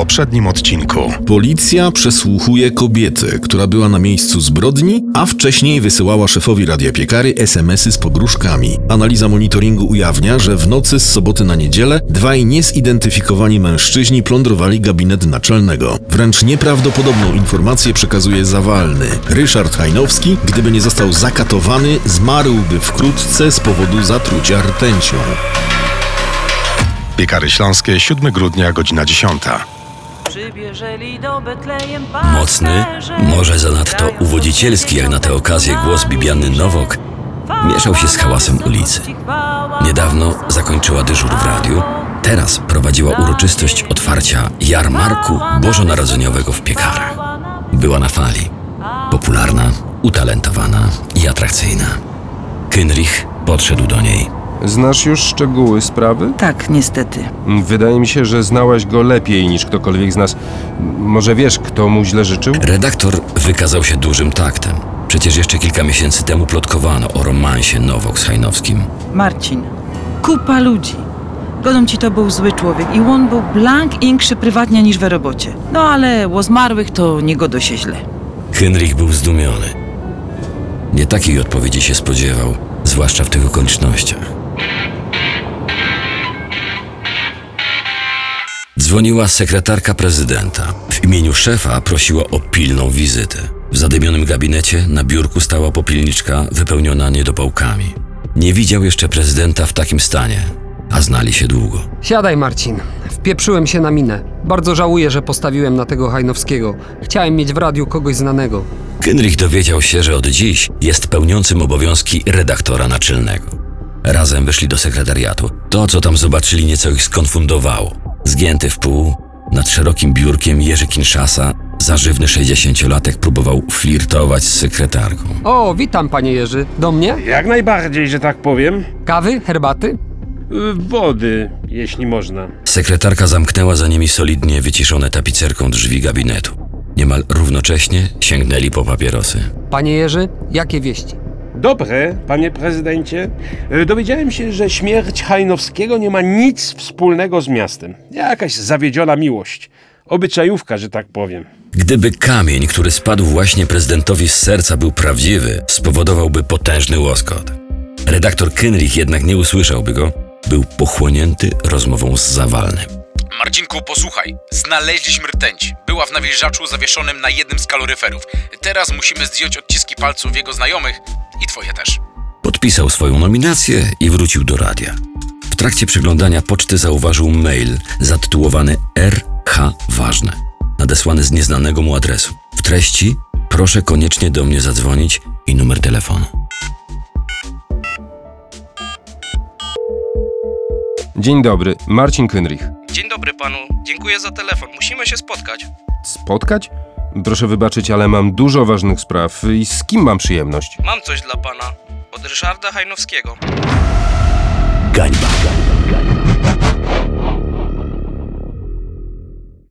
poprzednim odcinku. Policja przesłuchuje kobietę, która była na miejscu zbrodni, a wcześniej wysyłała szefowi Radia Piekary SMS-y z pogróżkami. Analiza monitoringu ujawnia, że w nocy z soboty na niedzielę dwaj niezidentyfikowani mężczyźni plądrowali gabinet naczelnego. Wręcz nieprawdopodobną informację przekazuje Zawalny. Ryszard Hajnowski, gdyby nie został zakatowany, zmarłby wkrótce z powodu zatrucia rtęcią. Piekary Śląskie, 7 grudnia, godzina 10. Mocny, może zanadto uwodzicielski jak na tę okazję głos Bibiany Nowok mieszał się z hałasem ulicy. Niedawno zakończyła dyżur w radiu, teraz prowadziła uroczystość otwarcia jarmarku bożonarodzeniowego w piekarach. Była na fali. Popularna, utalentowana i atrakcyjna. Kynrich podszedł do niej. Znasz już szczegóły sprawy? Tak, niestety. Wydaje mi się, że znałaś go lepiej niż ktokolwiek z nas. Może wiesz, kto mu źle życzył? Redaktor wykazał się dużym taktem. Przecież jeszcze kilka miesięcy temu plotkowano o romansie Nowok z Hajnowskim. Marcin. Kupa ludzi. Godą ci to był zły człowiek i on był blank inkszy prywatnie niż w robocie. No ale o zmarłych to nie godo się źle. Henryk był zdumiony. Nie takiej odpowiedzi się spodziewał, zwłaszcza w tych okolicznościach. Dzwoniła sekretarka prezydenta. W imieniu szefa prosiła o pilną wizytę. W zadymionym gabinecie na biurku stała popielniczka wypełniona niedopałkami. Nie widział jeszcze prezydenta w takim stanie, a znali się długo. Siadaj, Marcin. Wpieprzyłem się na minę. Bardzo żałuję, że postawiłem na tego Hajnowskiego. Chciałem mieć w radiu kogoś znanego. Henryk dowiedział się, że od dziś jest pełniącym obowiązki redaktora naczelnego. Razem wyszli do sekretariatu. To, co tam zobaczyli, nieco ich skonfundowało. Zgięty w pół, nad szerokim biurkiem Jerzy Kinszasa, zażywny 60-latek próbował flirtować z sekretarką. O, witam, panie Jerzy. Do mnie? Jak najbardziej, że tak powiem. Kawy? Herbaty? Y, Wody, jeśli można. Sekretarka zamknęła za nimi solidnie wyciszone tapicerką drzwi gabinetu. Niemal równocześnie sięgnęli po papierosy. Panie Jerzy, jakie wieści? Dobre, panie prezydencie. Y, Dowiedziałem się, że śmierć Hajnowskiego nie ma nic wspólnego z miastem. Jakaś zawiedziona miłość. Obyczajówka, że tak powiem. Gdyby kamień, który spadł właśnie prezydentowi z serca, był prawdziwy, spowodowałby potężny łoskot. Redaktor Kenrich jednak nie usłyszałby go, był pochłonięty rozmową z Zawalnym. Marcinku, posłuchaj. Znaleźliśmy rtęć. Była w nawilżaczu zawieszonym na jednym z kaloryferów. Teraz musimy zdjąć odciski palców jego znajomych i twoje też. Podpisał swoją nominację i wrócił do radia. W trakcie przeglądania poczty zauważył mail zatytułowany RH Ważne, nadesłany z nieznanego mu adresu. W treści proszę koniecznie do mnie zadzwonić i numer telefonu. Dzień dobry, Marcin Kynrich. Dzień dobry panu. Dziękuję za telefon. Musimy się spotkać. Spotkać? Proszę wybaczyć, ale mam dużo ważnych spraw. I z kim mam przyjemność? Mam coś dla pana. Od Ryszarda Hajnowskiego. Gańba.